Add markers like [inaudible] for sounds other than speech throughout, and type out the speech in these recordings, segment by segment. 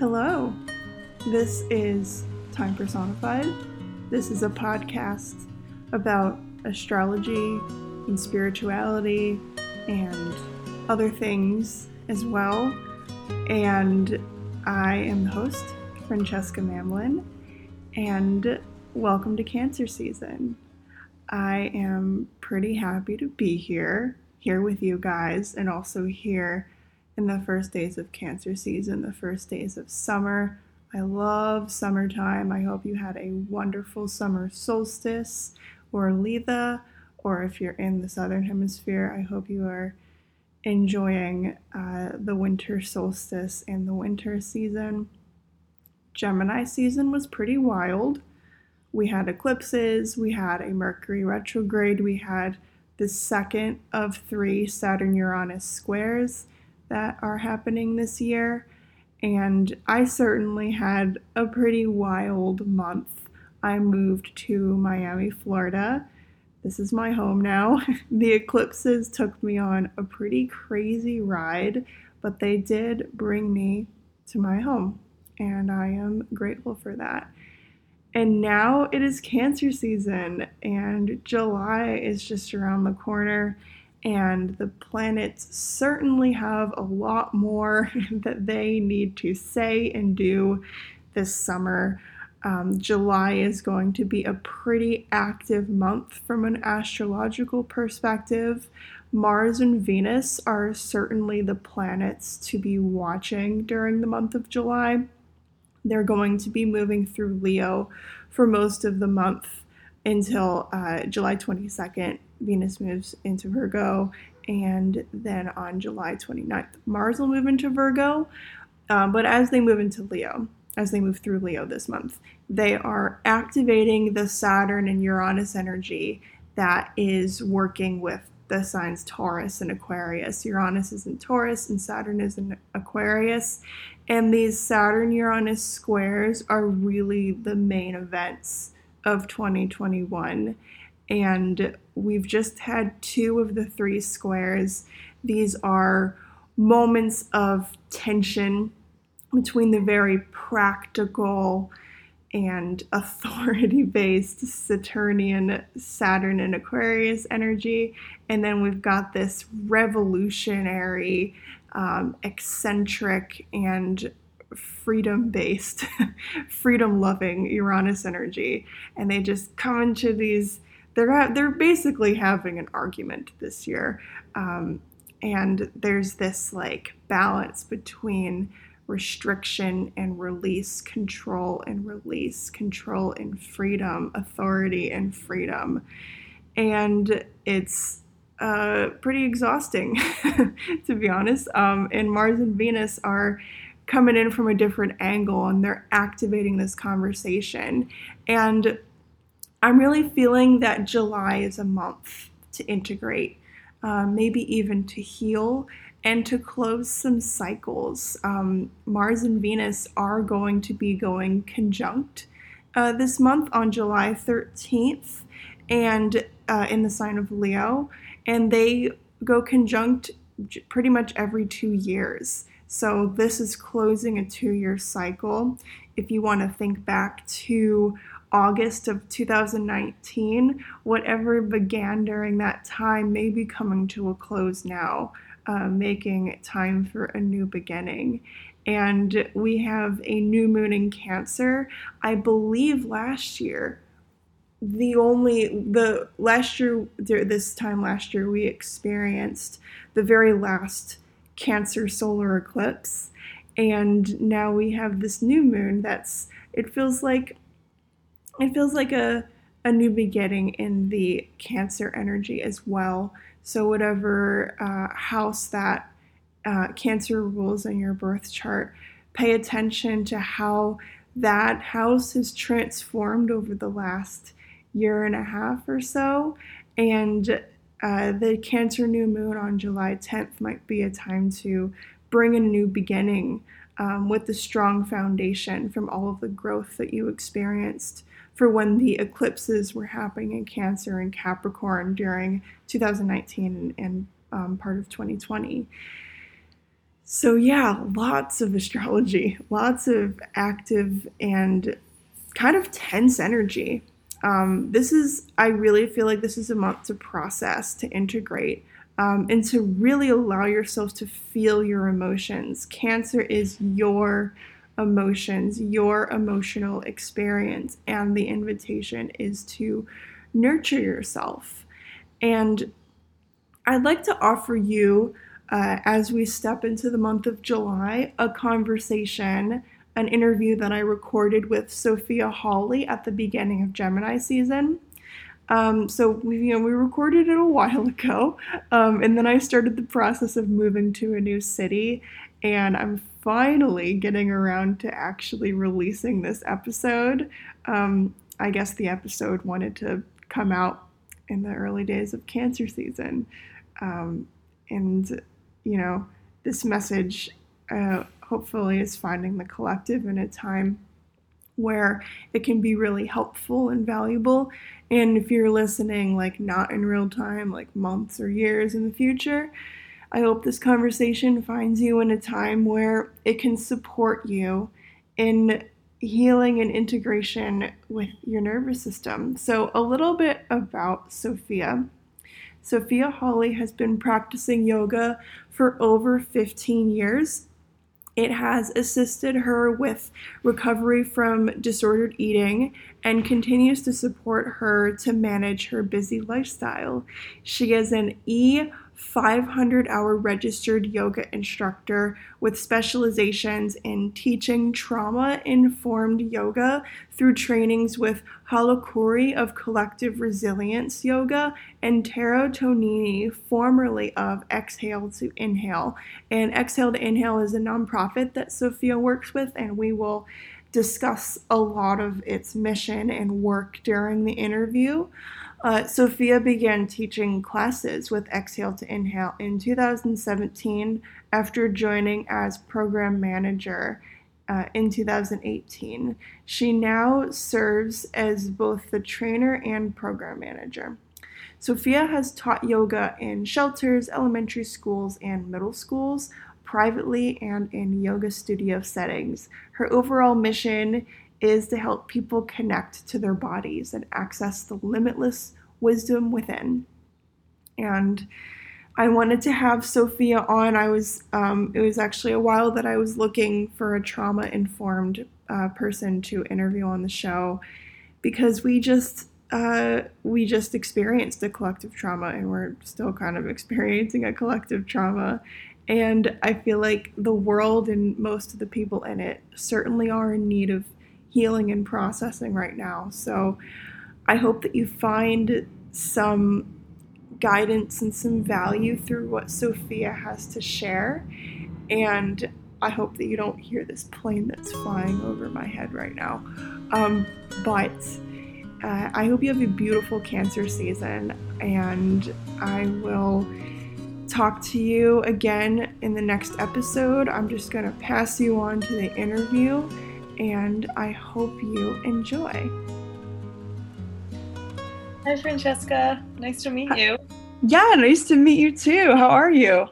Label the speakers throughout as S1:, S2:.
S1: Hello. This is Time Personified. This is a podcast about astrology and spirituality and other things as well. And I am the host, Francesca Mamlin, and welcome to Cancer season. I am pretty happy to be here, here with you guys, and also here in the first days of Cancer season, the first days of summer. I love summertime. I hope you had a wonderful summer solstice or Litha, or if you're in the southern hemisphere, I hope you are enjoying uh, the winter solstice and the winter season. Gemini season was pretty wild. We had eclipses, we had a Mercury retrograde, we had the second of three Saturn Uranus squares that are happening this year. And I certainly had a pretty wild month. I moved to Miami, Florida. This is my home now. [laughs] the eclipses took me on a pretty crazy ride, but they did bring me to my home, and I am grateful for that. And now it is Cancer season, and July is just around the corner and the planets certainly have a lot more [laughs] that they need to say and do this summer. Um, July is going to be a pretty active month from an astrological perspective. Mars and Venus are certainly the planets to be watching during the month of July. They're going to be moving through Leo for most of the month until uh, July 22nd. Venus moves into Virgo, and then on July 29th, Mars will move into Virgo. Um, but as they move into Leo, as they move through Leo this month, they are activating the Saturn and Uranus energy that is working with the signs Taurus and Aquarius. Uranus is in Taurus and Saturn is in Aquarius. And these Saturn Uranus squares are really the main events of 2021. And we've just had two of the three squares. These are moments of tension between the very practical and [laughs] authority based Saturnian Saturn and Aquarius energy. And then we've got this revolutionary, um, eccentric, and freedom based, [laughs] freedom loving Uranus energy, and they just come into these. They're they're basically having an argument this year, um, and there's this like balance between restriction and release, control and release, control and freedom, authority and freedom, and it's uh, pretty exhausting, [laughs] to be honest. Um, and Mars and Venus are coming in from a different angle and they're activating this conversation. And I'm really feeling that July is a month to integrate, um, maybe even to heal and to close some cycles. Um, Mars and Venus are going to be going conjunct uh, this month on July 13th and uh, in the sign of Leo, and they go conjunct pretty much every two years. So this is closing a two year cycle. If you want to think back to August of 2019, whatever began during that time may be coming to a close now, uh, making time for a new beginning. And we have a new moon in Cancer. I believe last year, the only, the last year, this time last year, we experienced the very last Cancer solar eclipse. And now we have this new moon that's, it feels like, it feels like a, a new beginning in the Cancer energy as well. So, whatever uh, house that uh, Cancer rules in your birth chart, pay attention to how that house has transformed over the last year and a half or so. And uh, the Cancer new moon on July 10th might be a time to bring a new beginning um, with the strong foundation from all of the growth that you experienced for when the eclipses were happening in Cancer and Capricorn during 2019 and, um, part of 2020. So, yeah, lots of astrology, lots of active and kind of tense energy. Um, this is, I really feel like this is a month to process, to integrate, um, and to really allow yourself to feel your emotions. Cancer is your emotions, your emotional experience, and the invitation is to nurture yourself. And I'd like to offer you, uh, as we step into the month of July, a conversation, an interview that I recorded with Sophia Hawley at the beginning of Gemini season. Um, so we, you know, we recorded it a while [laughs] ago, um, and then I started the process of moving to a new city, and I'm finally getting around to actually releasing this episode. Um, I guess the episode wanted to come out in the early days of cancer season. Um, and, you know, this message uh, hopefully is finding the collective in a time where it can be really helpful and valuable. And if you're listening, like not in real time, like months or years in the future, I hope this conversation finds you in a time where it can support you in healing and integration with your nervous system. So, a little bit about Sophia. Sophia Hawley has been practicing yoga for over 15 years. It has assisted her with recovery from disordered eating and continues to support her to manage her busy lifestyle. She is an E 500 hour registered yoga instructor with specializations in teaching trauma informed yoga through trainings with Hala Khouri of Collective Resilience Yoga and Taro Tonini, formerly of Exhale to Inhale. And Exhale to Inhale is a nonprofit that Sophia works with, and we will discuss a lot of its mission and work during the interview. Uh, Sophia began teaching classes with Exhale to Inhale in 2017 after joining as program manager uh, in 2018. She now serves as both the trainer and program manager. Sophia has taught yoga in shelters, elementary schools, and middle schools, privately and in yoga studio settings. Her overall mission is to help people connect to their bodies and access the limitless wisdom within. And I wanted to have Sophia on. I was, um, it was actually a while that I was looking for a trauma informed uh, person to interview on the show because we just, uh, we just experienced a collective trauma and we're still kind of experiencing a collective trauma. And I feel like the world and most of the people in it certainly are in need of healing and processing right now. So I hope that you find some guidance and some value through what Sophia has to share. And I hope that you don't hear this plane that's flying over my head right now. Um, but uh, I hope you have a beautiful Cancer season, and I will talk to you again in the next episode. I'm just going to pass you on to the interview and I hope you enjoy.
S2: Hi, Francesca. Nice to meet you.
S1: Yeah, nice to meet you too. How are you?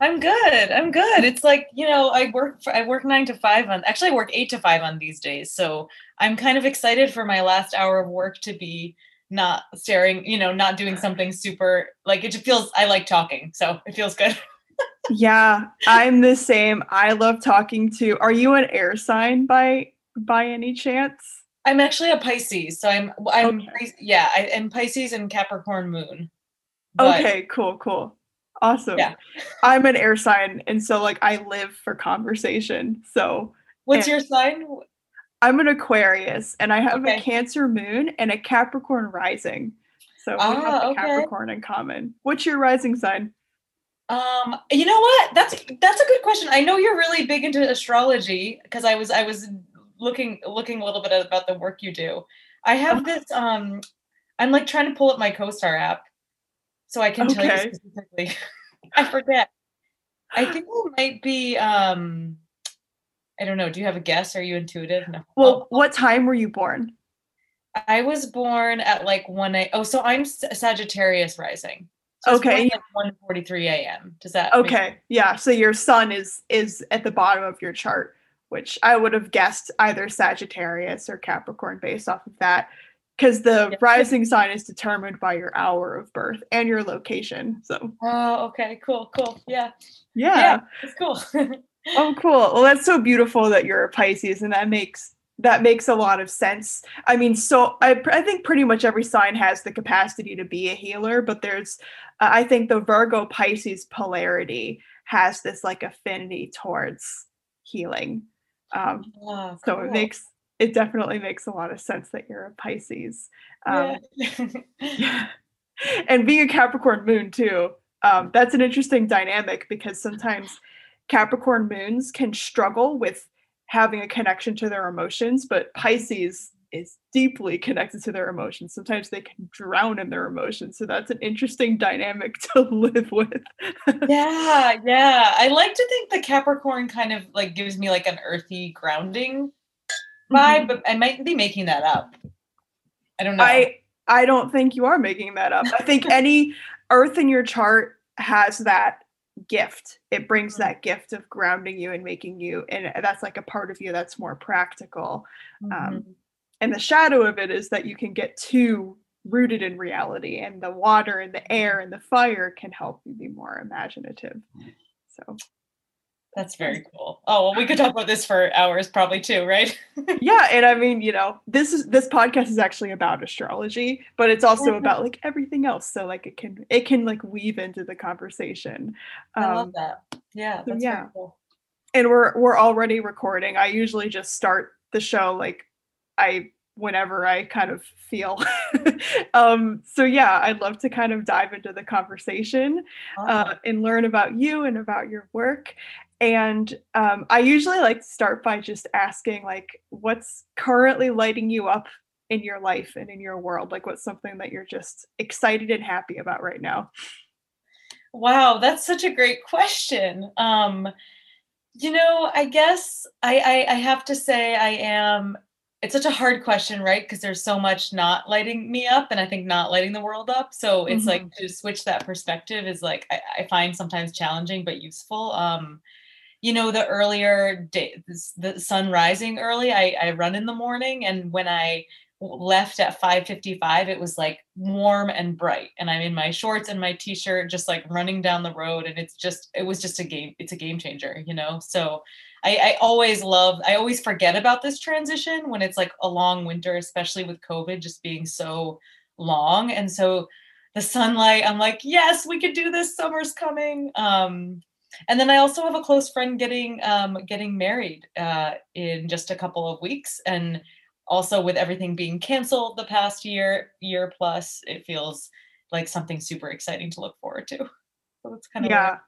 S2: I'm good. I'm good. It's like you know, I work. For, I work nine to five on. Actually, I work eight to five on these days. So I'm kind of excited for my last hour of work to be not staring. You know, not doing something super. Like it just feels. I like talking, so it feels good. [laughs]
S1: yeah, I'm the same. I love talking to. Are you an air sign by by any chance?
S2: I'm actually a Pisces, so I'm I'm okay. yeah, I am Pisces and Capricorn moon.
S1: But, okay, cool, cool. Awesome. Yeah. I'm an air sign and so like I live for conversation. So
S2: What's your sign?
S1: I'm an Aquarius and I have okay. a Cancer moon and a Capricorn rising. So we ah, have the okay. Capricorn in common. What's your rising sign?
S2: Um, you know what? That's that's a good question. I know you're really big into astrology because I was I was looking looking a little bit about the work you do. I have this um I'm like trying to pull up my CoStar app so I can okay. tell you specifically. [laughs] I forget. I think it might be um I don't know. Do you have a guess? Are you intuitive? No.
S1: Well, what time were you born?
S2: I was born at like 1 a. Oh, so I'm Sagittarius rising. So
S1: Okay.
S2: Like 1:43 a.m. Does that?
S1: Okay. Yeah. So your sun is is at the bottom of your chart, which I would have guessed either Sagittarius or Capricorn based off of that. Because the
S2: Yeah.
S1: rising sign is determined by your hour of birth and your location. So
S2: Oh, okay. Cool. Cool. Yeah.
S1: yeah.
S2: Yeah. It's cool. [laughs]
S1: Oh, cool. Well, that's so beautiful that you're a Pisces, and that makes that makes a lot of sense. I mean, so I I think pretty much every sign has the capacity to be a healer, but there's uh, I think the Virgo Pisces polarity has this like affinity towards healing. Um,
S2: Ah,
S1: so it makes it definitely makes a lot of sense that you're a Pisces. Um,
S2: Yeah. [laughs] [laughs]
S1: and being a Capricorn moon too. Um, that's an interesting dynamic because sometimes Capricorn moons can struggle with having a connection to their emotions, but Pisces is deeply connected to their emotions. Sometimes they can drown in their emotions. So that's an interesting dynamic [laughs] to live with.
S2: yeah, yeah. I like to think the Capricorn kind of like gives me like an earthy grounding vibe,
S1: Mhm.
S2: but I might be making that up. I don't know.
S1: I I don't think you are making that up. I think any earth in your chart has that gift. It brings
S2: Mhm.
S1: that gift of grounding you and making you and that's like a part of you that's more practical. um,
S2: Mhm.
S1: And the shadow of it is that you can get too rooted in reality and the water and the air and the fire can help you be more imaginative. So
S2: That's very cool. Oh, well, we could talk about this for hours probably too, right? [laughs]
S1: yeah, and I mean, you know, this is this podcast is actually about astrology, but it's also
S2: Mhm.
S1: about like everything else. So like it can it can like weave into the conversation.
S2: I love
S1: Um,
S2: that. Yeah,
S1: so
S2: that's
S1: yeah.
S2: very cool.
S1: and we're we're already recording. I usually just start the show like I whenever I kind of feel. [laughs] um so yeah, I'd love to kind of dive into the conversation uh, and learn about you and about your work. And um, I usually like to start by just asking, like, what's currently lighting you up in your life and in your world? Like, what's something that you're just excited and happy about right now?
S2: Wow, that's such a great question. Um, you know, I guess I, I I have to say I am. It's such a hard question, right? Because there's so much not lighting me up, and I think not lighting the world up. So it's like to switch that perspective is like I, I find sometimes challenging but useful. Um, you know, the earlier day, the sun rising early, I I run in the morning, and when i left at 5:55 it was like warm and bright and I'm in my shorts and my t-shirt just like running down the road and it's just it was just a game it's a game changer you know? So I, I always love I always forget about this transition when it's like a long winter especially with COVID just being so long and so the sunlight I'm like yes we could do this summer's coming. Um and then I also have a close friend getting um getting married uh in just a couple of weeks and also with everything being canceled the past year year plus it feels like something super exciting to look forward to so that's kind of
S1: Yeah.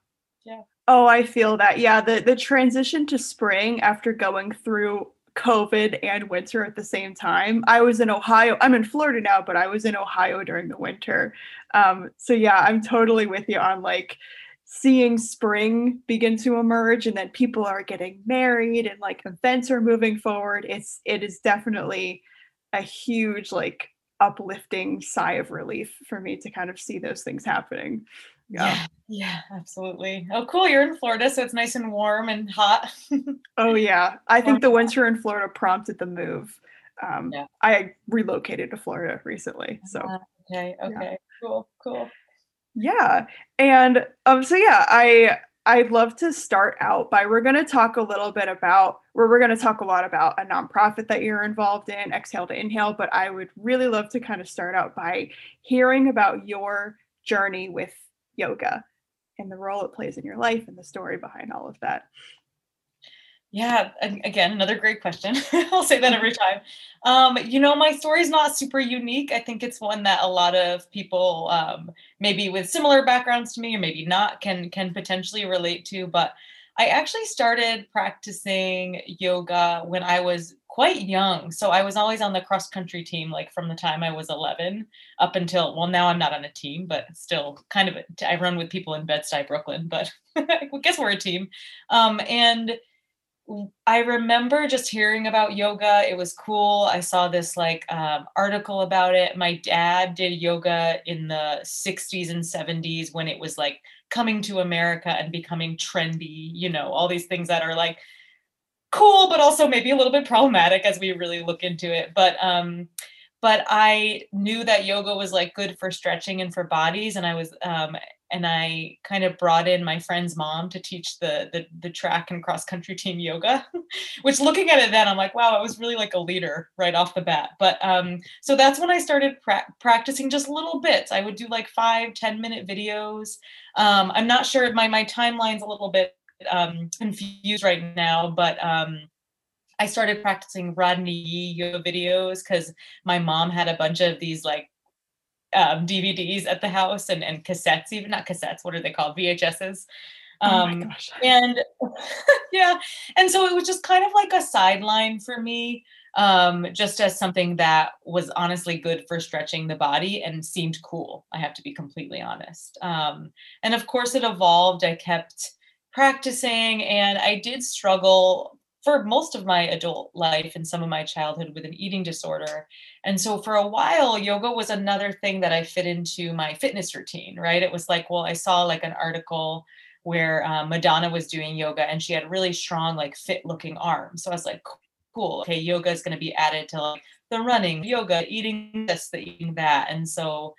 S2: Yeah.
S1: Oh, I feel that. Yeah, the the transition to spring after going through COVID and winter at the same time. I was in Ohio. I'm in Florida now, but I was in Ohio during the winter. Um, so yeah, I'm totally with you on like seeing spring begin to emerge and then people are getting married and like events are moving forward. It's it is definitely a huge like uplifting sigh of relief for me to kind of see those things happening.
S2: yeah yeah absolutely oh cool you're in florida so it's nice and warm and hot [laughs]
S1: Oh yeah, I think the winter in Florida prompted the move. Um,
S2: Yeah.
S1: I relocated to Florida recently, so
S2: Ah, okay okay cool cool
S1: yeah, and um, so yeah, I I'd love to start out by we're going to talk a little bit about where we're going to talk a lot about a nonprofit that you're involved in, Exhale to Inhale, but I would really love to kind of start out by hearing about your journey with yoga and the role it plays in your life and the story behind all of that.
S2: Yeah, again, another great question. [laughs] I'll say that every time. Um, you know, my story is not super unique. I think it's one that a lot of people, um, maybe with similar backgrounds to me, or maybe not, can can potentially relate to. But I actually started practicing yoga when I was quite young. So I was always on the cross country team, like from the time I was 11 up until, well, now I'm not on a team, but still kind of, I run with people in Bed-Stuy, Brooklyn, but [laughs] I guess we're a team. Um, and I remember just hearing about yoga. It was cool. I saw this like um, article about it. My dad did yoga in the 60s and 70s when it was like coming to America and becoming trendy, you know, all these things that are like cool, but also maybe a little bit problematic as we really look into it. But um, but I knew that yoga was like good for stretching and for bodies. And I was um, and I kind of brought in my friend's mom to teach the the, the track and cross country team yoga, [laughs] which looking at it then I'm like, wow, I was really like a leader right off the bat. But um, so that's when I started pra- practicing just little bits. I would do like five, 10 minute videos. Um, I'm not sure my my timeline's a little bit um, confused right now, but um, I started practicing Rodney Yee yoga videos because my mom had a bunch of these like um, DVDs at the house and, and cassettes, even not cassettes, what are they called? VHSs. Um, oh my um, gosh. And [laughs] yeah, and so it was just kind of like a sideline for me, um, just as something that was honestly good for stretching the body and seemed cool. I have to be completely honest. Um, and of course, it evolved. I kept practicing and I did struggle for most of my adult life and some of my childhood with an eating disorder. And so for a while, yoga was another thing that I fit into my fitness routine, right? It was like, well, I saw like an article where um, Madonna was doing yoga and she had really strong, like fit looking arms. So I was like, cool, okay, yoga is going to be added to like the running, yoga, eating this, the eating that. And so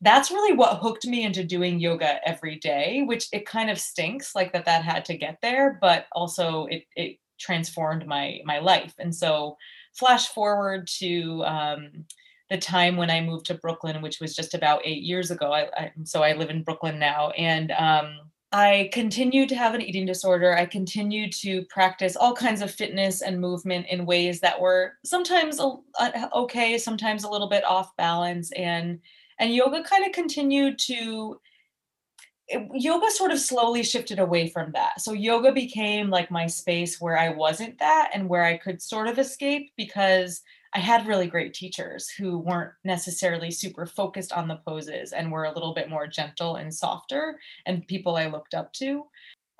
S2: that's really what hooked me into doing yoga every day which it kind of stinks like that that had to get there but also it it transformed my my life. And so, flash forward to um, the time when I moved to Brooklyn, which was just about eight years ago. I, I so I live in Brooklyn now, and um, I continued to have an eating disorder. I continued to practice all kinds of fitness and movement in ways that were sometimes okay, sometimes a little bit off balance, and and yoga kind of continued to yoga sort of slowly shifted away from that. So yoga became like my space where I wasn't that and where I could sort of escape because I had really great teachers who weren't necessarily super focused on the poses and were a little bit more gentle and softer and people I looked up to.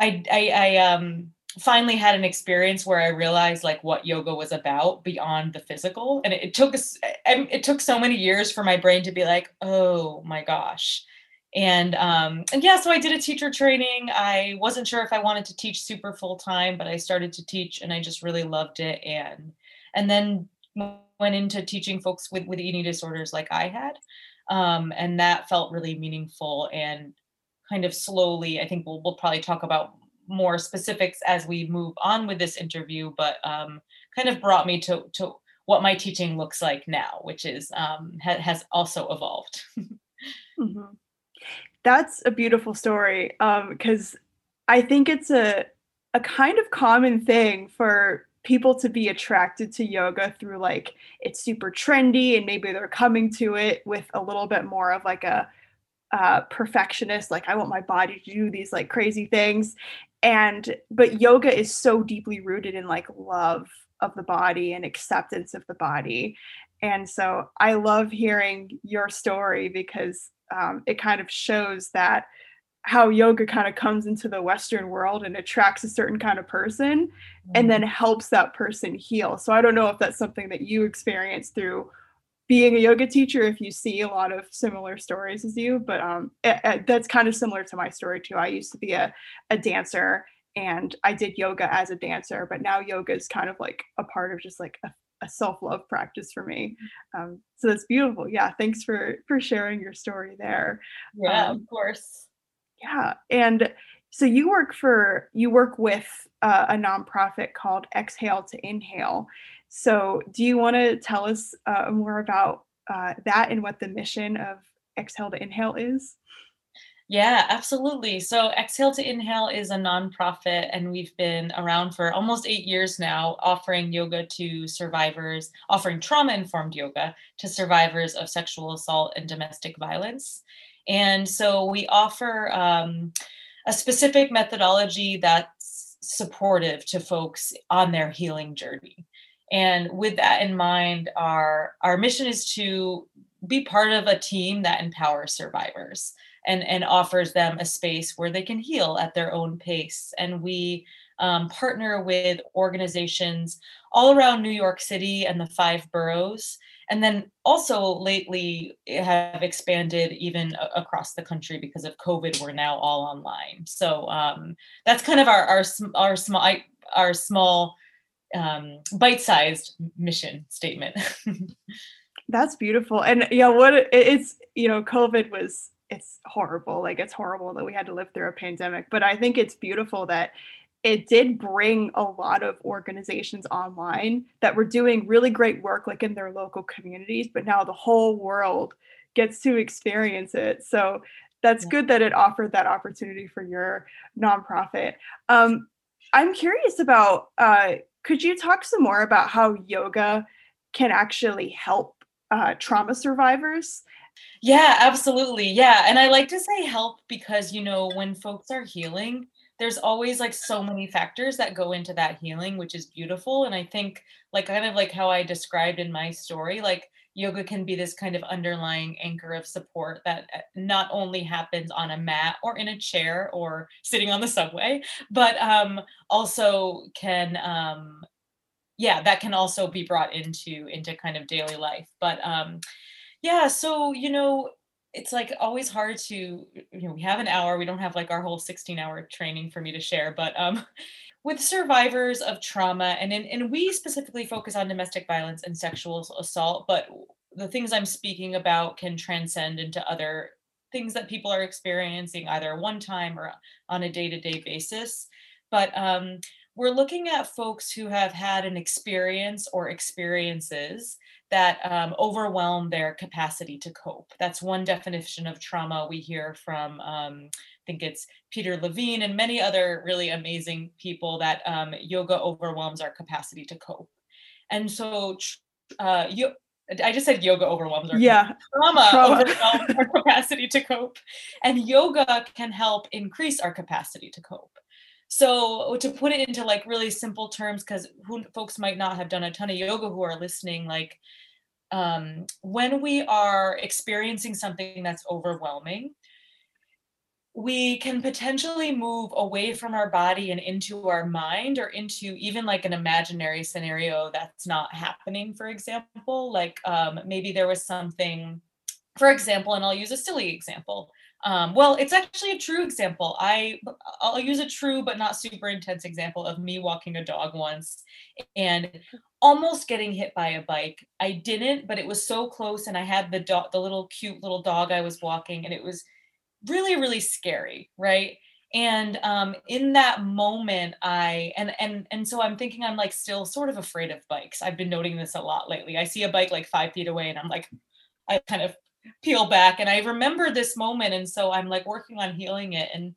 S2: I I, I um finally had an experience where I realized like what yoga was about beyond the physical and it, it took us it took so many years for my brain to be like oh my gosh and um, and yeah so i did a teacher training. I wasn't sure if i wanted to teach super full time but i started to teach and i just really loved it. And and then went into teaching folks with with eating disorders like i had. Um, and that felt really meaningful and kind of slowly i think we'll, we'll probably talk about more specifics as we move on with this interview but um, kind of brought me to to what my teaching looks like now which is um, ha- has also evolved. [laughs]
S1: Mm-hmm that's a beautiful story because um, I think it's a a kind of common thing for people to be attracted to yoga through like it's super trendy and maybe they're coming to it with a little bit more of like a uh, perfectionist like i want my body to do these like crazy things. And but yoga is so deeply rooted in like love of the body and acceptance of the body and so i love hearing your story because um, it kind of shows that how yoga kind of comes into the western world and attracts a certain kind of person mm-hmm. and then helps that person heal so i don't know if that's something that you experience through being a yoga teacher if you see a lot of similar stories as you but um, it, it, that's kind of similar to my story too i used to be a, a dancer and i did yoga as a dancer but now yoga is kind of like a part of just like a a self-love practice for me. Um, so that's beautiful. Yeah thanks for for sharing your story there.
S2: Yeah um, of course.
S1: yeah and so you work for you work with uh, a nonprofit called exhale to inhale. So do you want to tell us uh, more about uh, that and what the mission of exhale to inhale is
S2: yeah, absolutely. So, Exhale to Inhale is a nonprofit, and we've been around for almost eight years now, offering yoga to survivors, offering trauma informed yoga to survivors of sexual assault and domestic violence. And so, we offer um, a specific methodology that's supportive to folks on their healing journey. And with that in mind, our, our mission is to be part of a team that empowers survivors. And and offers them a space where they can heal at their own pace and we um, partner with organizations all around New York City and the five boroughs. And then also lately have expanded even across the country because of COVID. We're now all online. So um, that's kind of our our our small our small um, bite-sized mission statement. [laughs]
S1: that's beautiful. And yeah, what it's you know, COVID was it's horrible. Like it's horrible that we had to live through a pandemic. But I think it's beautiful that it did bring a lot of organizations online that were doing really great work like in their local communities but now the whole world gets to experience it so that's yeah. good that it offered that opportunity for your nonprofit um, i'm curious about uh, could you talk some more about how yoga can actually help uh, trauma survivors
S2: yeah absolutely yeah and i like to say help because you know when folks are healing there's always like so many factors that go into that healing which is beautiful and i think like kind of like how i described in my story like yoga can be this kind of underlying anchor of support that uh, not only happens on a mat or in a chair or sitting on the subway but um also can um yeah that can also be brought into into kind of daily life but um yeah so you know it's like always hard to you know we have an hour we don't have like our whole 16 hour training for me to share but um [laughs] with survivors of trauma and in, and we specifically focus on domestic violence and sexual assault but the things i'm speaking about can transcend into other things that people are experiencing either one time or on a day-to-day basis. But um, we're looking at folks who have had an experience or experiences that um, overwhelm their capacity to cope. That's one definition of trauma we hear from, um, I think it's Peter Levine and many other really amazing people that um, yoga overwhelms our capacity to cope. And so, uh, you, I just said yoga overwhelms our
S1: yeah.
S2: trauma, trauma. [laughs] overwhelms our capacity to cope. And yoga can help increase our capacity to cope. So to put it into like really simple terms, because folks might not have done a ton of yoga who are listening, like um, when we are experiencing something that's overwhelming, we can potentially move away from our body and into our mind or into even like an imaginary scenario that's not happening for example. Like um, maybe there was something for example and i'll use a silly example um, well, it's actually a true example. I I'll use a true but not super intense example of me walking a dog once and almost getting hit by a bike. I didn't, but it was so close, and I had the dog, the little cute little dog I was walking, and it was really really scary, right? And um, in that moment, I and and and so I'm thinking I'm like still sort of afraid of bikes. I've been noting this a lot lately. I see a bike like five feet away, and I'm like, I kind of peel back and i remember this moment and so i'm like working on healing it and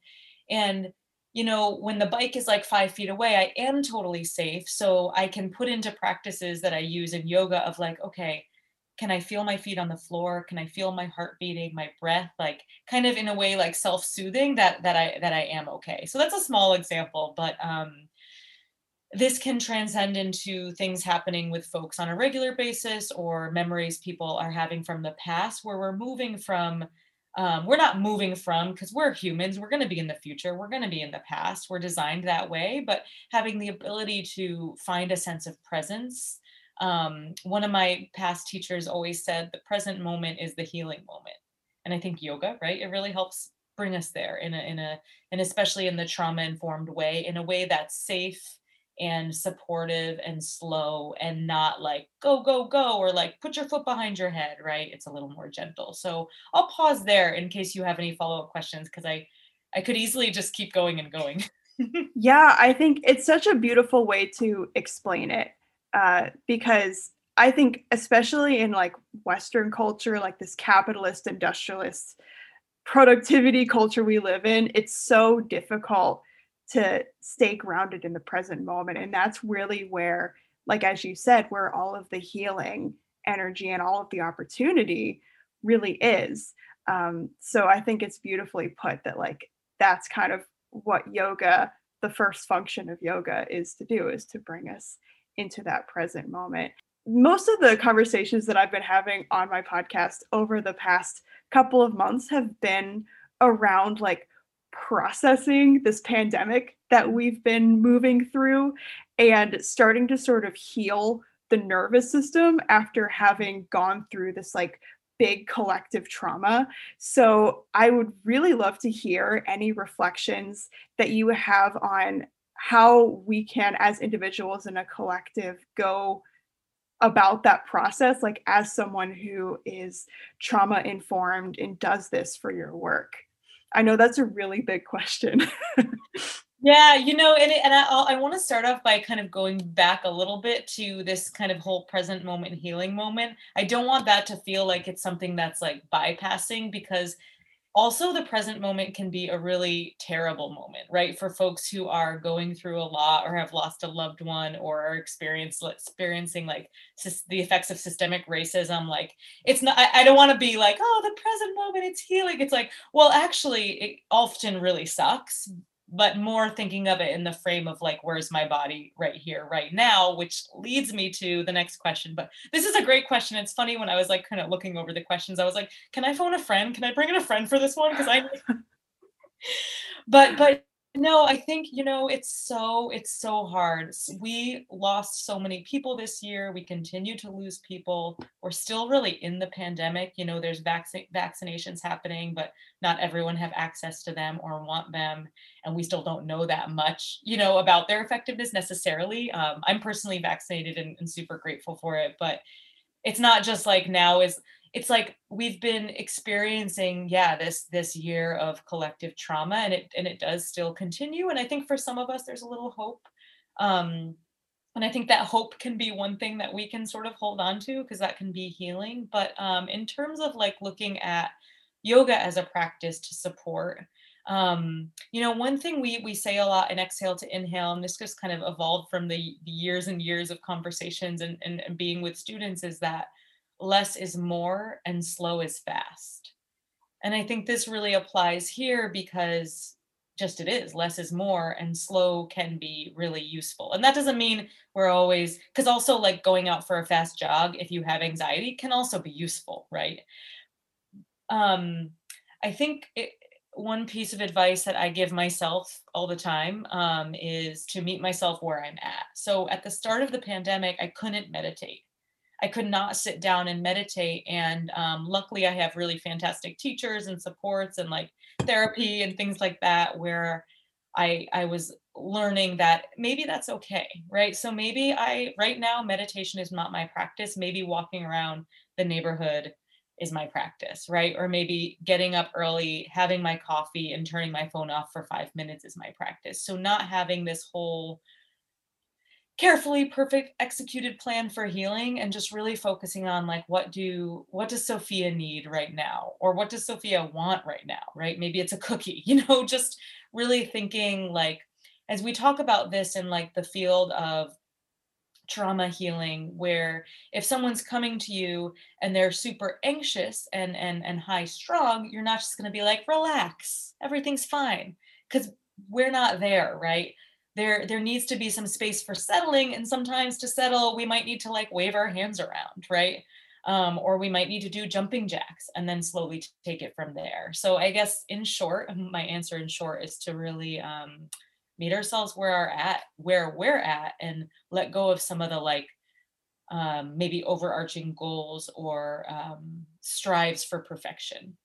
S2: and you know when the bike is like five feet away i am totally safe so i can put into practices that i use in yoga of like okay can i feel my feet on the floor? Can i feel my heart beating my breath? Like kind of in a way like self-soothing that that i that i am okay. So that's a small example but um this can transcend into things happening with folks on a regular basis or memories people are having from the past where we're moving from um, we're not moving from because we're humans we're going to be in the future we're going to be in the past we're designed that way but having the ability to find a sense of presence um, one of my past teachers always said the present moment is the healing moment. And i think yoga right? It really helps bring us there in a in a and especially in the trauma informed way in a way that's safe and supportive and slow and not like go go go or like put your foot behind your head right? It's a little more gentle. So i'll pause there in case you have any follow-up questions because i i could easily just keep going and going. [laughs]
S1: Yeah i think it's such a beautiful way to explain it uh, because i think especially in like western culture like this capitalist industrialist productivity culture we live in it's so difficult to stay grounded in the present moment. And that's really where, like, as you said, where all of the healing energy and all of the opportunity really is. Um, so I think it's beautifully put that, like, that's kind of what yoga, the first function of yoga is to do, is to bring us into that present moment. Most of the conversations that I've been having on my podcast over the past couple of months have been around like processing this pandemic that mm-hmm. we've been moving through and starting to sort of heal the nervous system after having gone through this like big collective trauma. So I would really love to hear any reflections that you have on how we can, as individuals in a collective, go about that process, like as someone who is trauma informed and does this for your work. I know that's a really big question. [laughs]
S2: Yeah, you know, and and I, I want to start off by kind of going back a little bit to this kind of whole present moment healing moment. I don't want that to feel like it's something that's like bypassing because also the present moment can be a really terrible moment, right? For folks who are going through a lot or have lost a loved one or are experiencing like the effects of systemic racism. Like it's not, I, I don't want to be like, oh, the present moment, it's healing. It's like, well, actually, it often really sucks but more thinking of it in the frame of like where's my body right here right now? which leads me to the next question but this is a great question. It's funny when i was like kind of looking over the questions i was like can i phone a friend? Can i bring in a friend for this one? Because i [laughs] but but no i think you know it's so it's so hard. We lost so many people this year. We continue to lose people. We're still really in the pandemic. You know there's vac- vaccinations happening but not everyone have access to them or want them and we still don't know that much you know about their effectiveness necessarily. Um, i'm personally vaccinated and, and super grateful for it but it's not just like now is it's like we've been experiencing yeah this this year of collective trauma and it and it does still continue and i think for some of us there's a little hope. Um and i think that hope can be one thing that we can sort of hold on to because that can be healing but um in terms of like looking at yoga as a practice to support um, you know one thing we we say a lot in exhale to inhale and this just kind of evolved from the, the years and years of conversations and, and, and being with students is that less is more and slow is fast. And I think this really applies here because just it is less is more and slow can be really useful. And that doesn't mean we're always, because also like going out for a fast jog, if you have anxiety, can also be useful, right? Um, I think it, one piece of advice that I give myself all the time um, is to meet myself where I'm at. So at the start of the pandemic, I couldn't meditate. I could not sit down and meditate. And um, luckily, I have really fantastic teachers and supports and like therapy and things like that, where I I was learning that maybe that's okay, right? So maybe I right now meditation is not my practice. Maybe walking around the neighborhood is my practice, right? Or maybe getting up early, having my coffee, and turning my phone off for five minutes is my practice. So not having this whole carefully perfect executed plan for healing and just really focusing on like what do what does sophia need right now or what does sophia want right now right maybe it's a cookie [laughs] you know just really thinking like as we talk about this in like the field of trauma healing where if someone's coming to you and they're super anxious and and and high strung you're not just going to be like relax everything's fine cuz we're not there right? There there needs to be some space for settling and sometimes to settle we might need to like wave our hands around right? Um, or we might need to do jumping jacks and then slowly take it from there. So i guess in short [laughs] my answer in short is to really um, meet ourselves where we're at where we're at and let go of some of the like um, maybe overarching goals or um, strives for perfection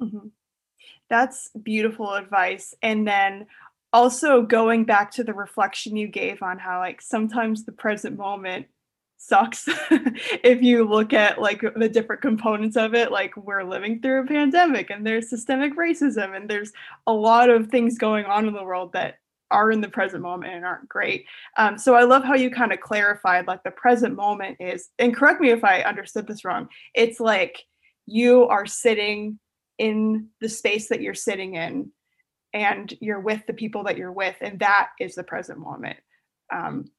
S1: mm-hmm. that's beautiful advice and then also going back to the reflection you gave on how like sometimes the present moment sucks [laughs] if you look at like the different components of it like we're living through a pandemic and there's systemic racism and there's a lot of things going on in the world that are in the present moment and aren't great. Um, so i love how you kind of clarified like the present moment is and correct me if i understood this wrong it's like you are sitting in the space that you're sitting in and you're with the people that you're with and that is the present moment. Um,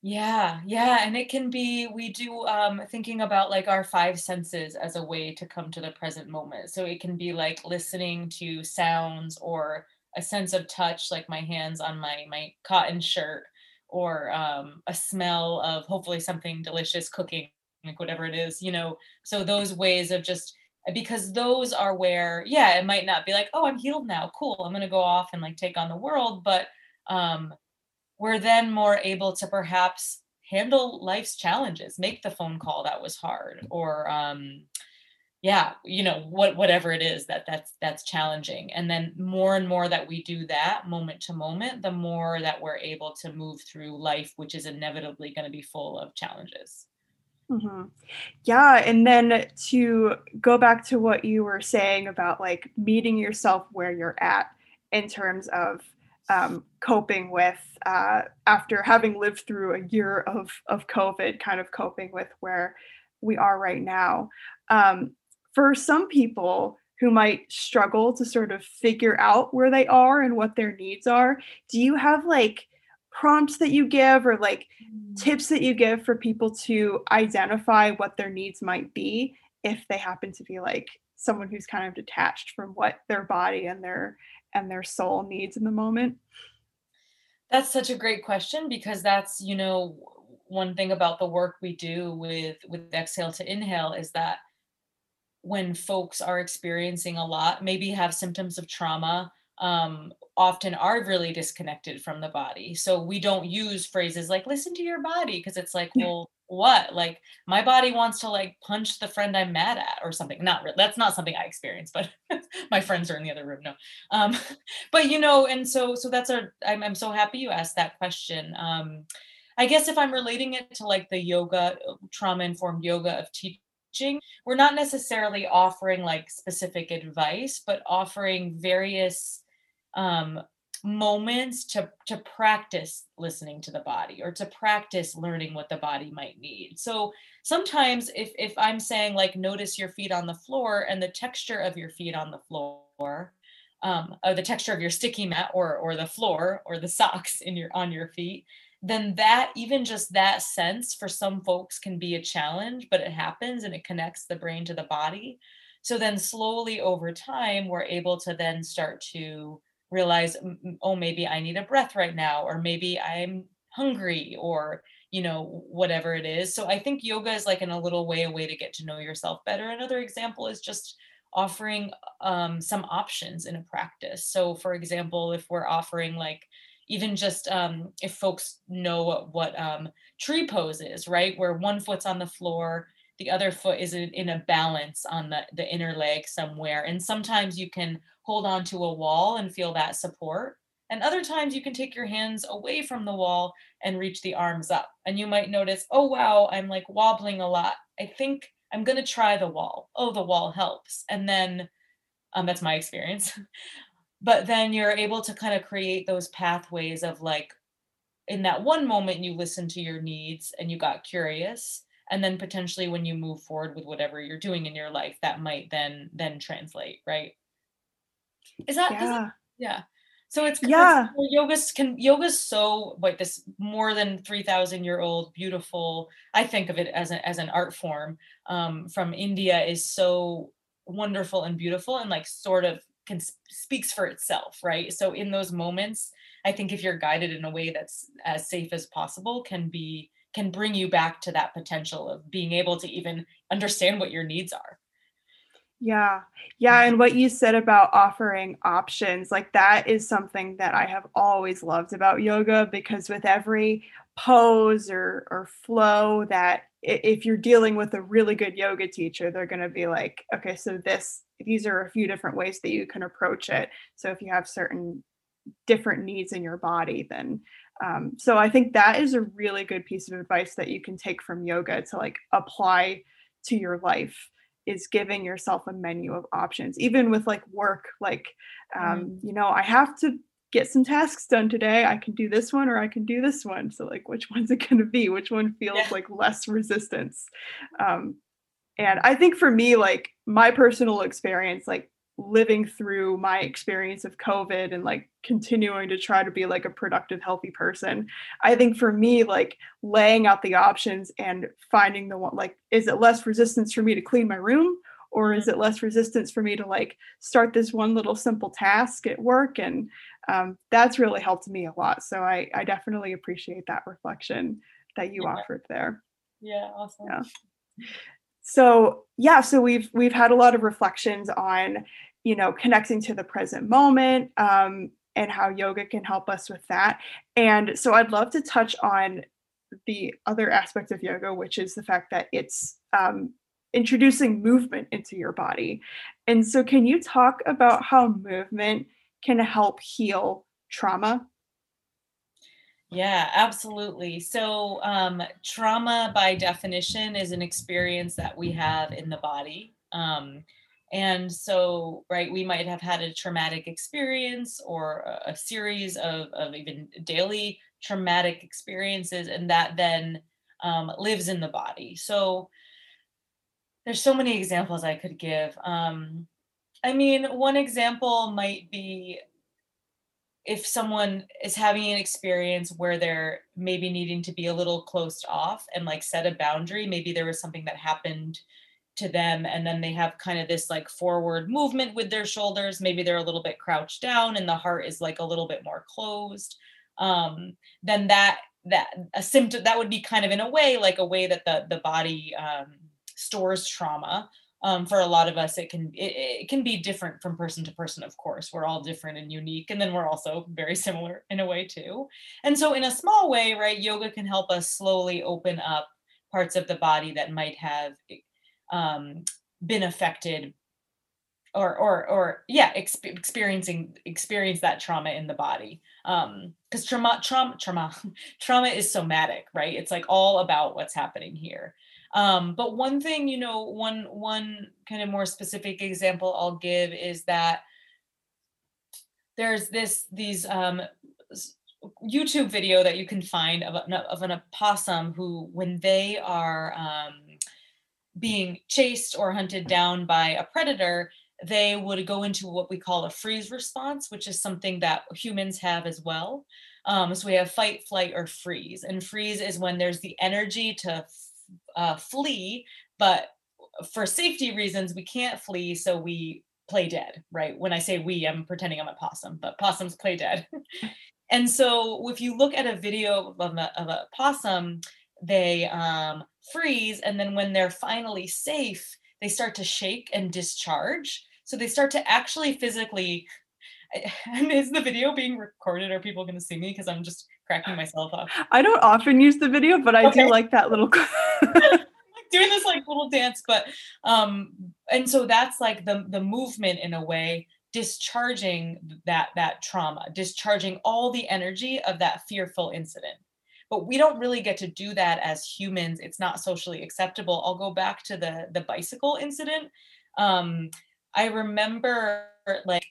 S2: yeah yeah and it can be we do um thinking about like our five senses as a way to come to the present moment. So it can be like listening to sounds or a sense of touch like my hands on my my cotton shirt or um a smell of hopefully something delicious cooking like whatever it is you know? So those ways of just because those are where yeah it might not be like oh i'm healed now cool i'm to go off and like take on the world but um we're then more able to perhaps handle life's challenges make the phone call that was hard or um yeah you know what whatever it is that that's that's challenging and then more and more that we do that moment to moment the more that we're able to move through life which is inevitably going to be full of challenges
S1: mm-hmm. yeah and then to go back to what you were saying about like meeting yourself where you're at in terms of um, coping with uh, after having lived through a year of of covid kind of coping with where we are right now um, for some people who might struggle to sort of figure out where they are and what their needs are, do you have like prompts that you give or like mm. tips that you give for people to identify what their needs might be if they happen to be like someone who's kind of detached from what their body and their and their soul needs in the moment?
S2: That's such a great question because that's, you know, one thing about the work we do with with exhale to inhale is that when folks are experiencing a lot, maybe have symptoms of trauma, um, often are really disconnected from the body. So we don't use phrases like listen to your body because it's like, well, what? Like my body wants to like punch the friend I'm mad at or something. Not re- that's not something I experience, but [laughs] my friends are in the other room. No. Um, [laughs] but you know, and so so that's a I'm, I'm so happy you asked that question. Um, I guess if I'm relating it to like the yoga, trauma informed yoga of teaching teaching we're not necessarily offering like specific advice but offering various um, moments to to practice listening to the body or to practice learning what the body might need. So sometimes if if i'm saying like notice your feet on the floor and the texture of your feet on the floor um, or the texture of your sticky mat or or the floor or the socks in your on your feet then that even just that sense for some folks can be a challenge but it happens and it connects the brain to the body. So then slowly over time we're able to then start to realize oh maybe i need a breath right now or maybe i'm hungry or you know whatever it is. So i think yoga is like in a little way a way to get to know yourself better. Another example is just offering um, some options in a practice. So for example if we're offering like even just um, if folks know what, what um, tree pose is, right? Where one foot's on the floor, the other foot is in, in a balance on the, the inner leg somewhere. And sometimes you can hold on to a wall and feel that support. And other times you can take your hands away from the wall and reach the arms up. And you might notice, oh, wow, I'm like wobbling a lot. I think I'm going to try the wall. Oh, the wall helps. And then um, that's my experience. [laughs] but then you're able to kind of create those pathways of like in that one moment you listen to your needs and you got curious and then potentially when you move forward with whatever you're doing in your life that might then then translate right? Is that yeah, it, yeah. so it's
S1: yeah.
S2: yoga's can yoga's so like this more than 3000 year old beautiful i think of it as, a, as an art form um, from india is so wonderful and beautiful and like sort of can speaks for itself right so in those moments i think if you're guided in a way that's as safe as possible can be can bring you back to that potential of being able to even understand what your needs are
S1: yeah. Yeah. And what you said about offering options, like that is something that I have always loved about yoga because with every pose or, or flow that if you're dealing with a really good yoga teacher, they're going to be like, okay, so this, these are a few different ways that you can approach it. So if you have certain different needs in your body, then, um, so I think that is a really good piece of advice that you can take from yoga to like apply to your life is giving yourself a menu of options even with like work like um, mm. you know i have to get some tasks done today i can do this one or i can do this one so like which one's it going to be which one feels yeah. like less resistance um, and i think for me like my personal experience like living through my experience of COVID and like continuing to try to be like a productive, healthy person. I think for me, like laying out the options and finding the one, like, is it less resistance for me to clean my room? Or is it less resistance for me to like start this one little simple task at work? And um, that's really helped me a lot. So I, I definitely appreciate that reflection that you yeah. offered there.
S2: Yeah, awesome. Yeah.
S1: so yeah, so we've we've had a lot of reflections on, you know, connecting to the present moment um, and how yoga can help us with that. And so I'd love to touch on the other aspect of yoga, which is the fact that it's um, introducing movement into your body. And so, can you talk about how movement can help heal trauma?
S2: Yeah, absolutely. So, um, trauma by definition is an experience that we have in the body. Um, and so, right, we might have had a traumatic experience or a, series of, of even daily traumatic experiences, and that then um, lives in the body. So, there's so many examples I could give. Um, I mean, one example might be if someone is having an experience where they're maybe needing to be a little closed off and like set a boundary, maybe there was something that happened to them and then they have kind of this like forward movement with their shoulders maybe they're a little bit crouched down and the heart is like a little bit more closed um then that that a symptom that would be kind of in a way like a way that the the body um stores trauma. Um, for a lot of us it can it, it, can be different from person to person of course. We're all different and unique and then we're also very similar in a way too. And so in a small way right yoga can help us slowly open up parts of the body that might have um, been affected or or or yeah exp- experiencing experience that trauma in the body. Um because trauma trauma trauma [laughs] trauma is somatic right? It's like all about what's happening here um, but one thing, you know, one one kind of more specific example I'll give is that there's this these um, YouTube video that you can find of, a, of an opossum who, when they are um, being chased or hunted down by a predator, they would go into what we call a freeze response, which is something that humans have as well. Um, so we have fight, flight, or freeze. And freeze is when there's the energy to uh, flee, but for safety reasons, we can't flee, so we play dead, right? When I say we, I'm pretending I'm a possum, but possums play dead. [laughs] and so if you look at a video of a, of a possum, they um, freeze, and then when they're finally safe, they start to shake and discharge. So they start to actually physically. [laughs] And is the video being recorded? Are people going to see me? Because I'm just cracking myself up.
S1: I don't often use the video, but I okay. do like that little. [laughs] [laughs]
S2: doing this like little dance, but um, and so that's like the the movement in a way, discharging that that trauma, discharging all the energy of that fearful incident. But we don't really get to do that as humans. It's not socially acceptable. I'll go back to the the bicycle incident. Um, I remember like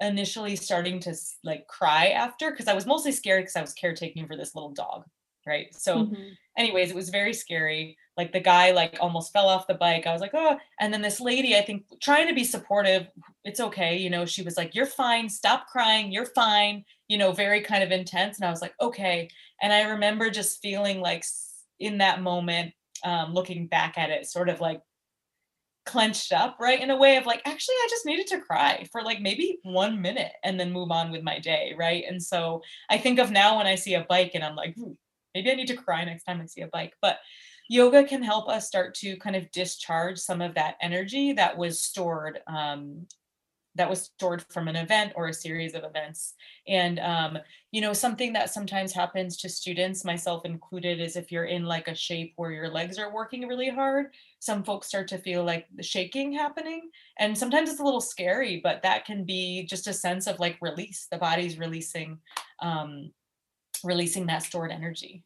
S2: initially starting to like cry after because I was mostly scared because I was caretaking for this little dog, right? So, mm-hmm. anyways, it was very scary. Like the guy like almost fell off the bike. I was like, oh, and then this lady, I think, trying to be supportive. It's okay, you know. She was like, "You're fine. Stop crying. You're fine." You know, very kind of intense. And I was like, okay. And I remember just feeling like in that moment, um, looking back at it, sort of like clenched up, right? In a way of like, actually, I just needed to cry for like maybe one minute and then move on with my day, right? And so I think of now when I see a bike and I'm like, maybe I need to cry next time I see a bike. But yoga can help us start to kind of discharge some of that energy that was stored um, that was stored from an event or a series of events. And, um, you know, something that sometimes happens to students, myself included, is if you're in like a shape where your legs are working really hard, some folks start to feel like the shaking happening. And sometimes it's a little scary, but that can be just a sense of like release. The body's releasing, um, releasing that stored energy.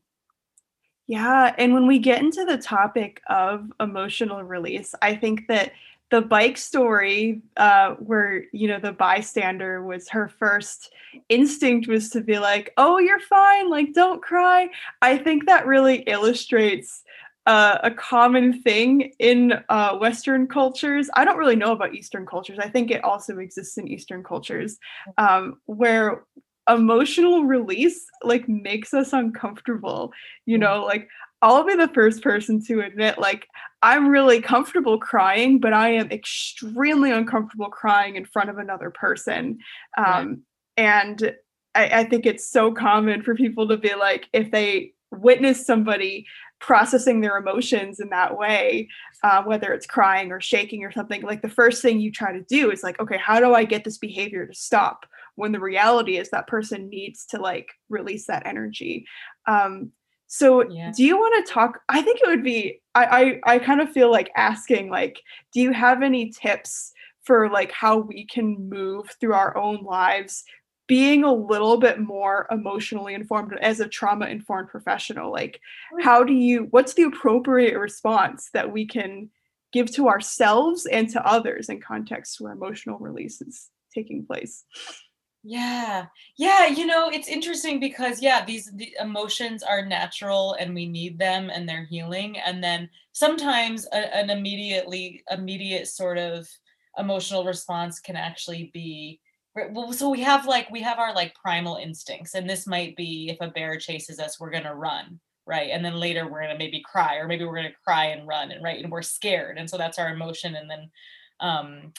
S1: Yeah. And when we get into the topic of emotional release, I think that the bike story uh, where you know the bystander was her first instinct was to be like oh you're fine like don't cry. I think that really illustrates uh, a common thing in uh, western cultures. I don't really know about eastern cultures. I think it also exists in eastern cultures um, where emotional release like makes us uncomfortable you know like I'll be the first person to admit, like, I'm really comfortable crying, but I am extremely uncomfortable crying in front of another person. Um, And I, I think it's so common for people to be like, if they witness somebody processing their emotions in that way, uh, whether it's crying or shaking or something, like the first thing you try to do is like, okay, how do I get this behavior to stop? When the reality is that person needs to like release that energy. Um, so yeah. do you want to talk? I think it would be, I, I, I kind of feel like asking, like, do you have any tips for like how we can move through our own lives being a little bit more emotionally informed as a trauma informed professional like how do you what's the appropriate response that we can give to ourselves and to others in contexts where emotional release is taking place
S2: yeah. Yeah you know it's interesting because yeah these the emotions are natural and we need them and they're healing and then sometimes a, an immediately immediate sort of emotional response can actually be well, so we have like we have our like primal instincts and this might be if a bear chases us we're going to run right and then later we're going to maybe cry or maybe we're going to cry and run and right and we're scared and so that's our emotion and then um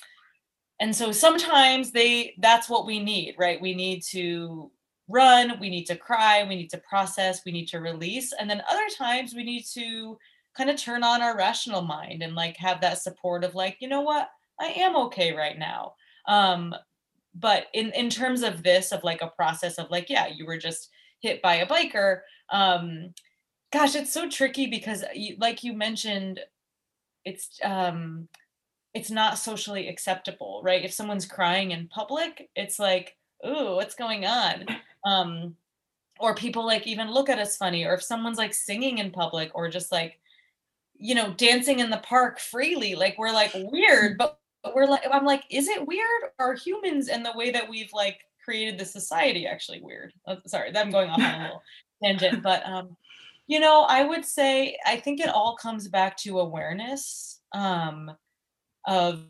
S2: and so sometimes they that's what we need right? We need to run we need to cry we need to process we need to release. And then other times we need to kind of turn on our rational mind and like have that support of like you know what? I am okay right now. Um but in in terms of this of like a process of like yeah you were just hit by a biker um gosh it's so tricky because like you mentioned it's um it's not socially acceptable right? If someone's crying in public it's like ooh what's going on? Um or people like even look at us funny or if someone's like singing in public or just like you know dancing in the park freely like we're like weird but we're like i'm like is it weird? Are humans and the way that we've like created the society actually weird? Oh, sorry i'm going off on a little tangent [laughs] but um you know i would say i think it all comes back to awareness um of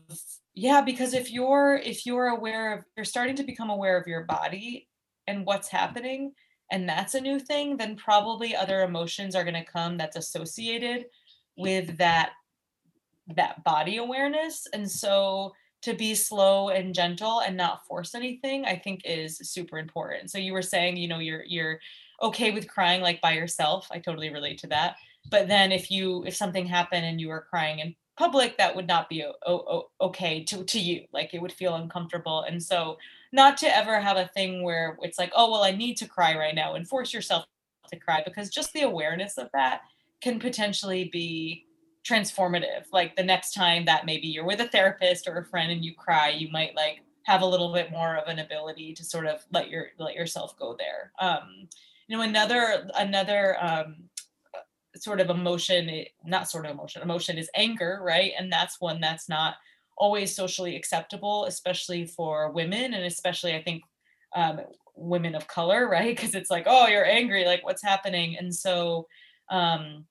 S2: yeah because if you're if you're aware of you're starting to become aware of your body and what's happening and that's a new thing then probably other emotions are going to come that's associated with that that body awareness. And so to be slow and gentle and not force anything, I think is super important. So you were saying, you know, you're you're okay with crying like by yourself. I totally relate to that. But then if you if something happened and you were crying in public, that would not be okay to to you. Like it would feel uncomfortable. And so not to ever have a thing where it's like, oh well, I need to cry right now and force yourself to cry because just the awareness of that can potentially be transformative like the next time that maybe you're with a therapist or a friend and you cry you might like have a little bit more of an ability to sort of let your let yourself go there um you know another another um sort of emotion not sort of emotion emotion is anger right? And that's one that's not always socially acceptable especially for women and especially i think um, women of color [laughs] right? Because it's like oh you're angry like what's happening? And so um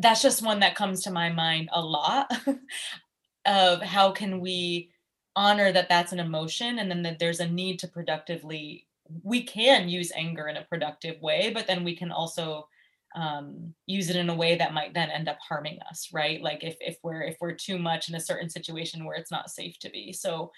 S2: that's just one that comes to my mind a lot [laughs] of how can we honor that that's an emotion and then that there's a need to productively we can use anger in a productive way but then we can also um, use it in a way that might then end up harming us right? Like if, if we're if we're too much in a certain situation where it's not safe to be. So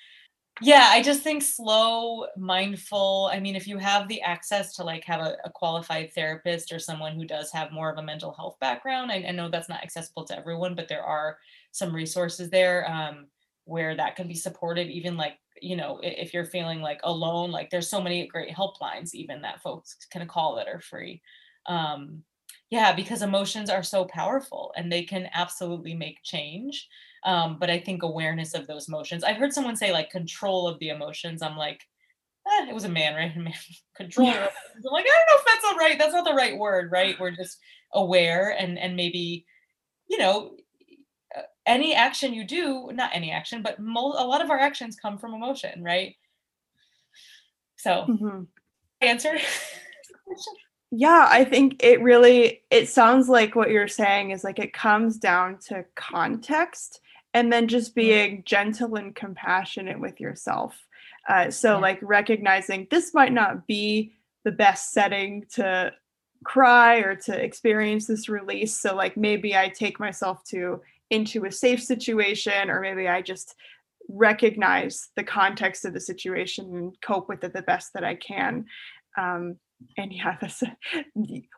S2: yeah i just think slow mindful i mean if you have the access to like have a, a qualified therapist or someone who does have more of a mental health background i, I know that's not accessible to everyone but there are some resources there um, where that can be supported even like you know if you're feeling like alone like there's so many great helplines even that folks can call that are free. Um, yeah because emotions are so powerful and they can absolutely make change um, but I think awareness of those emotions. I've heard someone say like control of the emotions. I'm like, eh, it was a man, right? [laughs] Man, control. Yeah. [laughs] I'm like, I don't know if that's all right. That's not the right word, right? We're just aware and and maybe, you know, uh, any action you do, not any action, but mo- a lot of our actions come from emotion, right? So, mm-hmm. answer. [laughs]
S1: yeah i think it really it sounds like what you're saying is like it comes down to context and then just being gentle and compassionate with yourself. Uh, so, yeah. like recognizing this might not be the best setting to cry or to experience this release. So, like maybe I take myself to into a safe situation, or maybe I just recognize the context of the situation and cope with it the best that I can. Um, and yeah, that's,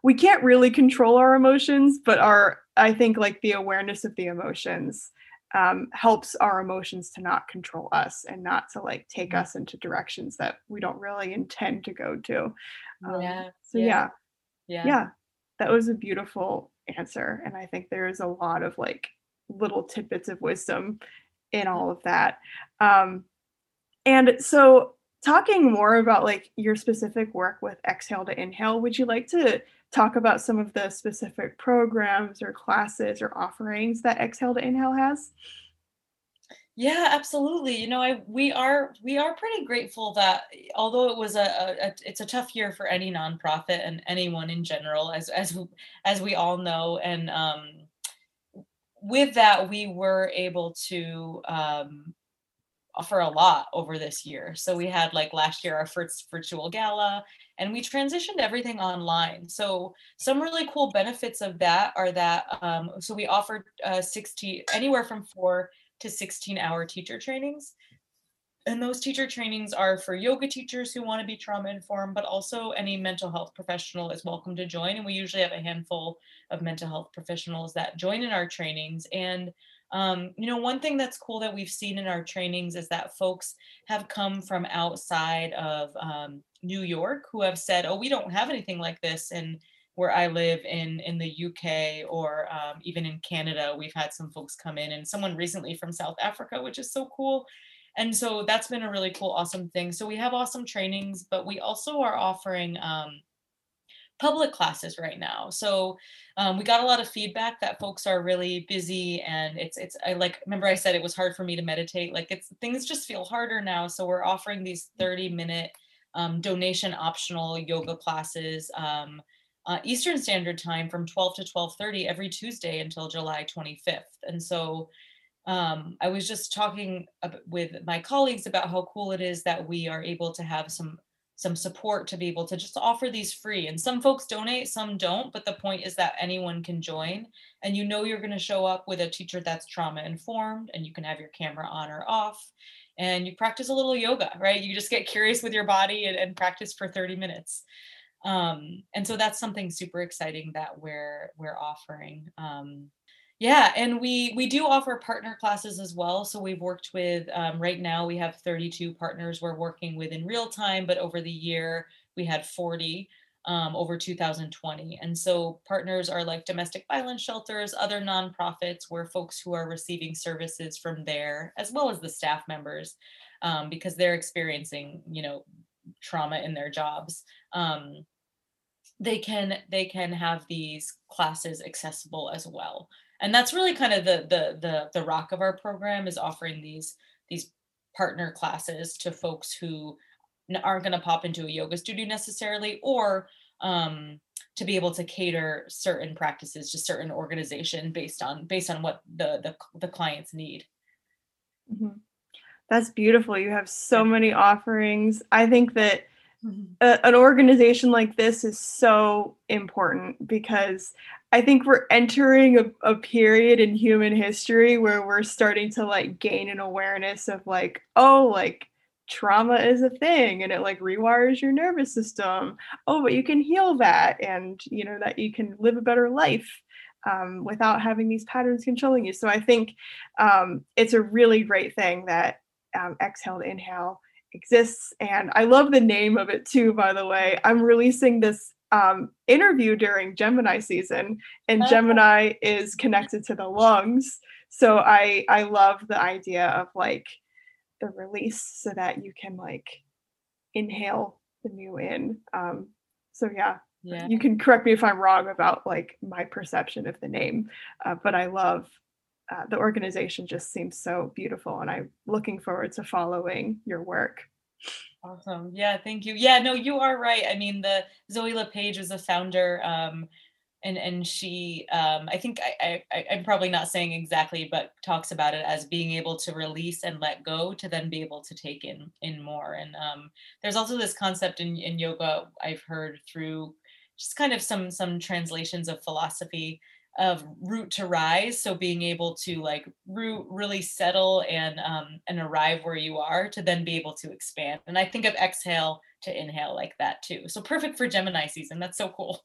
S1: we can't really control our emotions, but our I think like the awareness of the emotions um, helps our emotions to not control us and not to like take mm-hmm. us into directions that we don't really intend to go to. Um, yeah. So yeah. yeah. yeah, yeah, that was a beautiful answer, and I think there is a lot of like little tidbits of wisdom in all of that. Um, and so talking more about like your specific work with exhale to inhale would you like to talk about some of the specific programs or classes or offerings that exhale to inhale has?
S2: Yeah absolutely. You know i we are we are pretty grateful that although it was a, a, a, it's a tough year for any nonprofit and anyone in general as as as we all know and um with that we were able to um for a lot over this year. So we had like last year our first virtual gala and we transitioned everything online. So some really cool benefits of that are that um, so we offered uh, 60 anywhere from four to 16 hour teacher trainings. And those teacher trainings are for yoga teachers who want to be trauma informed, but also any mental health professional is welcome to join. And we usually have a handful of mental health professionals that join in our trainings. And um, you know, one thing that's cool that we've seen in our trainings is that folks have come from outside of um, New York who have said, "Oh, we don't have anything like this," and where I live in in the UK or um, even in Canada, we've had some folks come in, and someone recently from South Africa, which is so cool. And so that's been a really cool, awesome thing. So we have awesome trainings, but we also are offering um, public classes right now. So um, we got a lot of feedback that folks are really busy and it's it's I like remember I said it was hard for me to meditate. Like it's things just feel harder now. So we're offering these 30 minute um, donation optional yoga classes. Um, uh, Eastern Standard Time from 12 to 12:30 every Tuesday until July 25th. And so um, I was just talking with my colleagues about how cool it is that we are able to have some some support to be able to just offer these free. And some folks donate, some don't, but the point is that anyone can join. And you know you're going to show up with a teacher that's trauma informed, and you can have your camera on or off. And you practice a little yoga, right? You just get curious with your body and, and practice for 30 minutes. Um, and so that's something super exciting that we're we're offering. Um, yeah, and we we do offer partner classes as well. So we've worked with um, right now we have 32 partners we're working with in real time, but over the year we had 40 um, over 2020. And so partners are like domestic violence shelters, other nonprofits where folks who are receiving services from there, as well as the staff members, um, because they're experiencing you know trauma in their jobs. Um, they can they can have these classes accessible as well and that's really kind of the the the the rock of our program is offering these these partner classes to folks who aren't going to pop into a yoga studio necessarily or um, to be able to cater certain practices to certain organization based on based on what the the, the clients need
S1: mm-hmm. that's beautiful you have so many offerings i think that. A, an organization like this is so important because I think we're entering a, a period in human history where we're starting to like gain an awareness of like, oh, like trauma is a thing and it like rewires your nervous system. Oh, but you can heal that and you know that you can live a better life um, without having these patterns controlling you. So I think um, it's a really great thing that um, exhale to inhale exists. And I love the name of it too, by the way. I'm releasing this um, interview during Gemini season, and oh. Gemini is connected to the lungs. So I I love the idea of like the release so that you can like inhale the new in. Um, so yeah, yeah, you can correct me if I'm wrong about like my perception of the name, uh, but I love uh, the organization. Just seems so beautiful, and I'm looking forward to following your work.
S2: Awesome. Yeah, thank you. Yeah, no, you are right. I mean, the Zoe LePage was a founder, um, and and she, um, I think I, I I'm probably not saying exactly, but talks about it as being able to release and let go to then be able to take in in more. And um, there's also this concept in in yoga I've heard through just kind of some some translations of philosophy of root to rise so being able to like root really settle and um, and arrive where you are to then be able to expand and i think of exhale to inhale like that too. So perfect for Gemini season. That's so cool.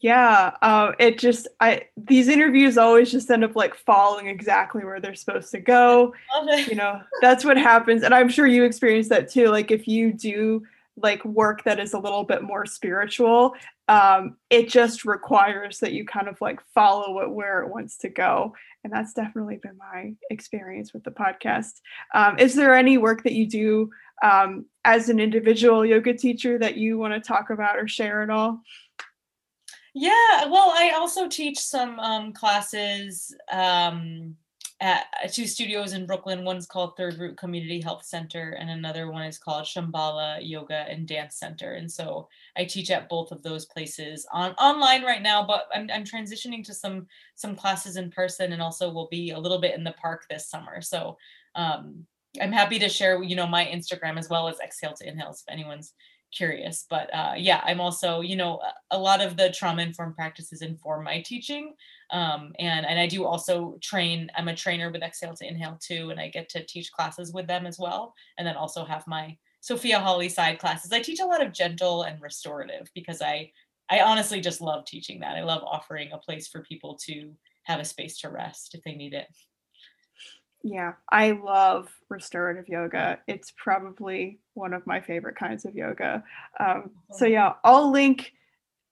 S1: yeah, um, it just I these interviews always just end up like following exactly where they're supposed to go. You know, that's what happens, and I'm sure you experience that too. Like if you do like work that is a little bit more spiritual um, it just requires that you kind of like follow it where it wants to go. And that's definitely been my experience with the podcast. Um, is there any work that you do um, as an individual yoga teacher that you want to talk about or share at all?
S2: Yeah well i also teach some um, classes um, at two studios in Brooklyn. One's called Third Root Community Health Center, and another one is called Shambhala Yoga and Dance Center. And so I teach at both of those places on online right now, but I'm, I'm transitioning to some some classes in person, and also will be a little bit in the park this summer. So um, I'm happy to share, you know, my Instagram as well as Exhale to Inhales if anyone's curious. But uh, yeah, I'm also, you know, a lot of the trauma informed practices inform my teaching. Um, and, and I do also train, I'm a trainer with Exhale to Inhale too, and I get to teach classes with them as well. And then also have my Sophia Holly side classes. I teach a lot of gentle and restorative because I, I honestly just love teaching that. I love offering a place for people to have a space to rest if they need it.
S1: Yeah, I love restorative yoga. It's probably one of my favorite kinds of yoga. Um, so, yeah, I'll link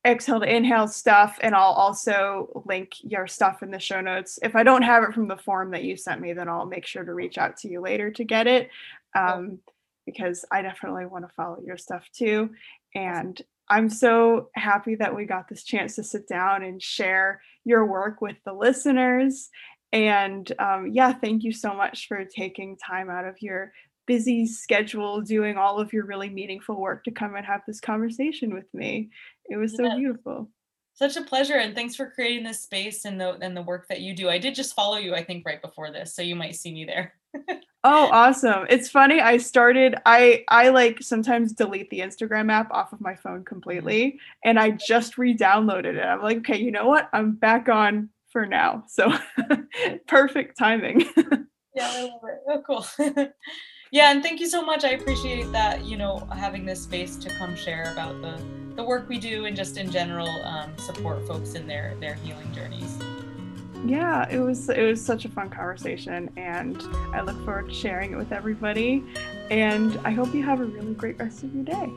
S1: exhale to inhale stuff and I'll also link your stuff in the show notes. If I don't have it from the form that you sent me, then I'll make sure to reach out to you later to get it um, because I definitely want to follow your stuff too. And I'm so happy that we got this chance to sit down and share your work with the listeners and um, yeah, thank you so much for taking time out of your busy schedule, doing all of your really meaningful work to come and have this conversation with me. It was so yeah. beautiful.
S2: Such a pleasure, and thanks for creating this space and the and the work that you do. I did just follow you, I think, right before this, so you might see me there. [laughs]
S1: oh, awesome! It's funny. I started. I I like sometimes delete the Instagram app off of my phone mm-hmm. completely, and I just re-downloaded it. I'm like, okay, you know what? I'm back on for now. So [laughs] perfect timing. [laughs]
S2: yeah, I love it. Oh, cool. [laughs] yeah, and thank you so much. I appreciate that, you know, having this space to come share about the the work we do and just in general um, support folks in their their healing journeys.
S1: Yeah, it was it was such a fun conversation and I look forward to sharing it with everybody and I hope you have a really great rest of your day.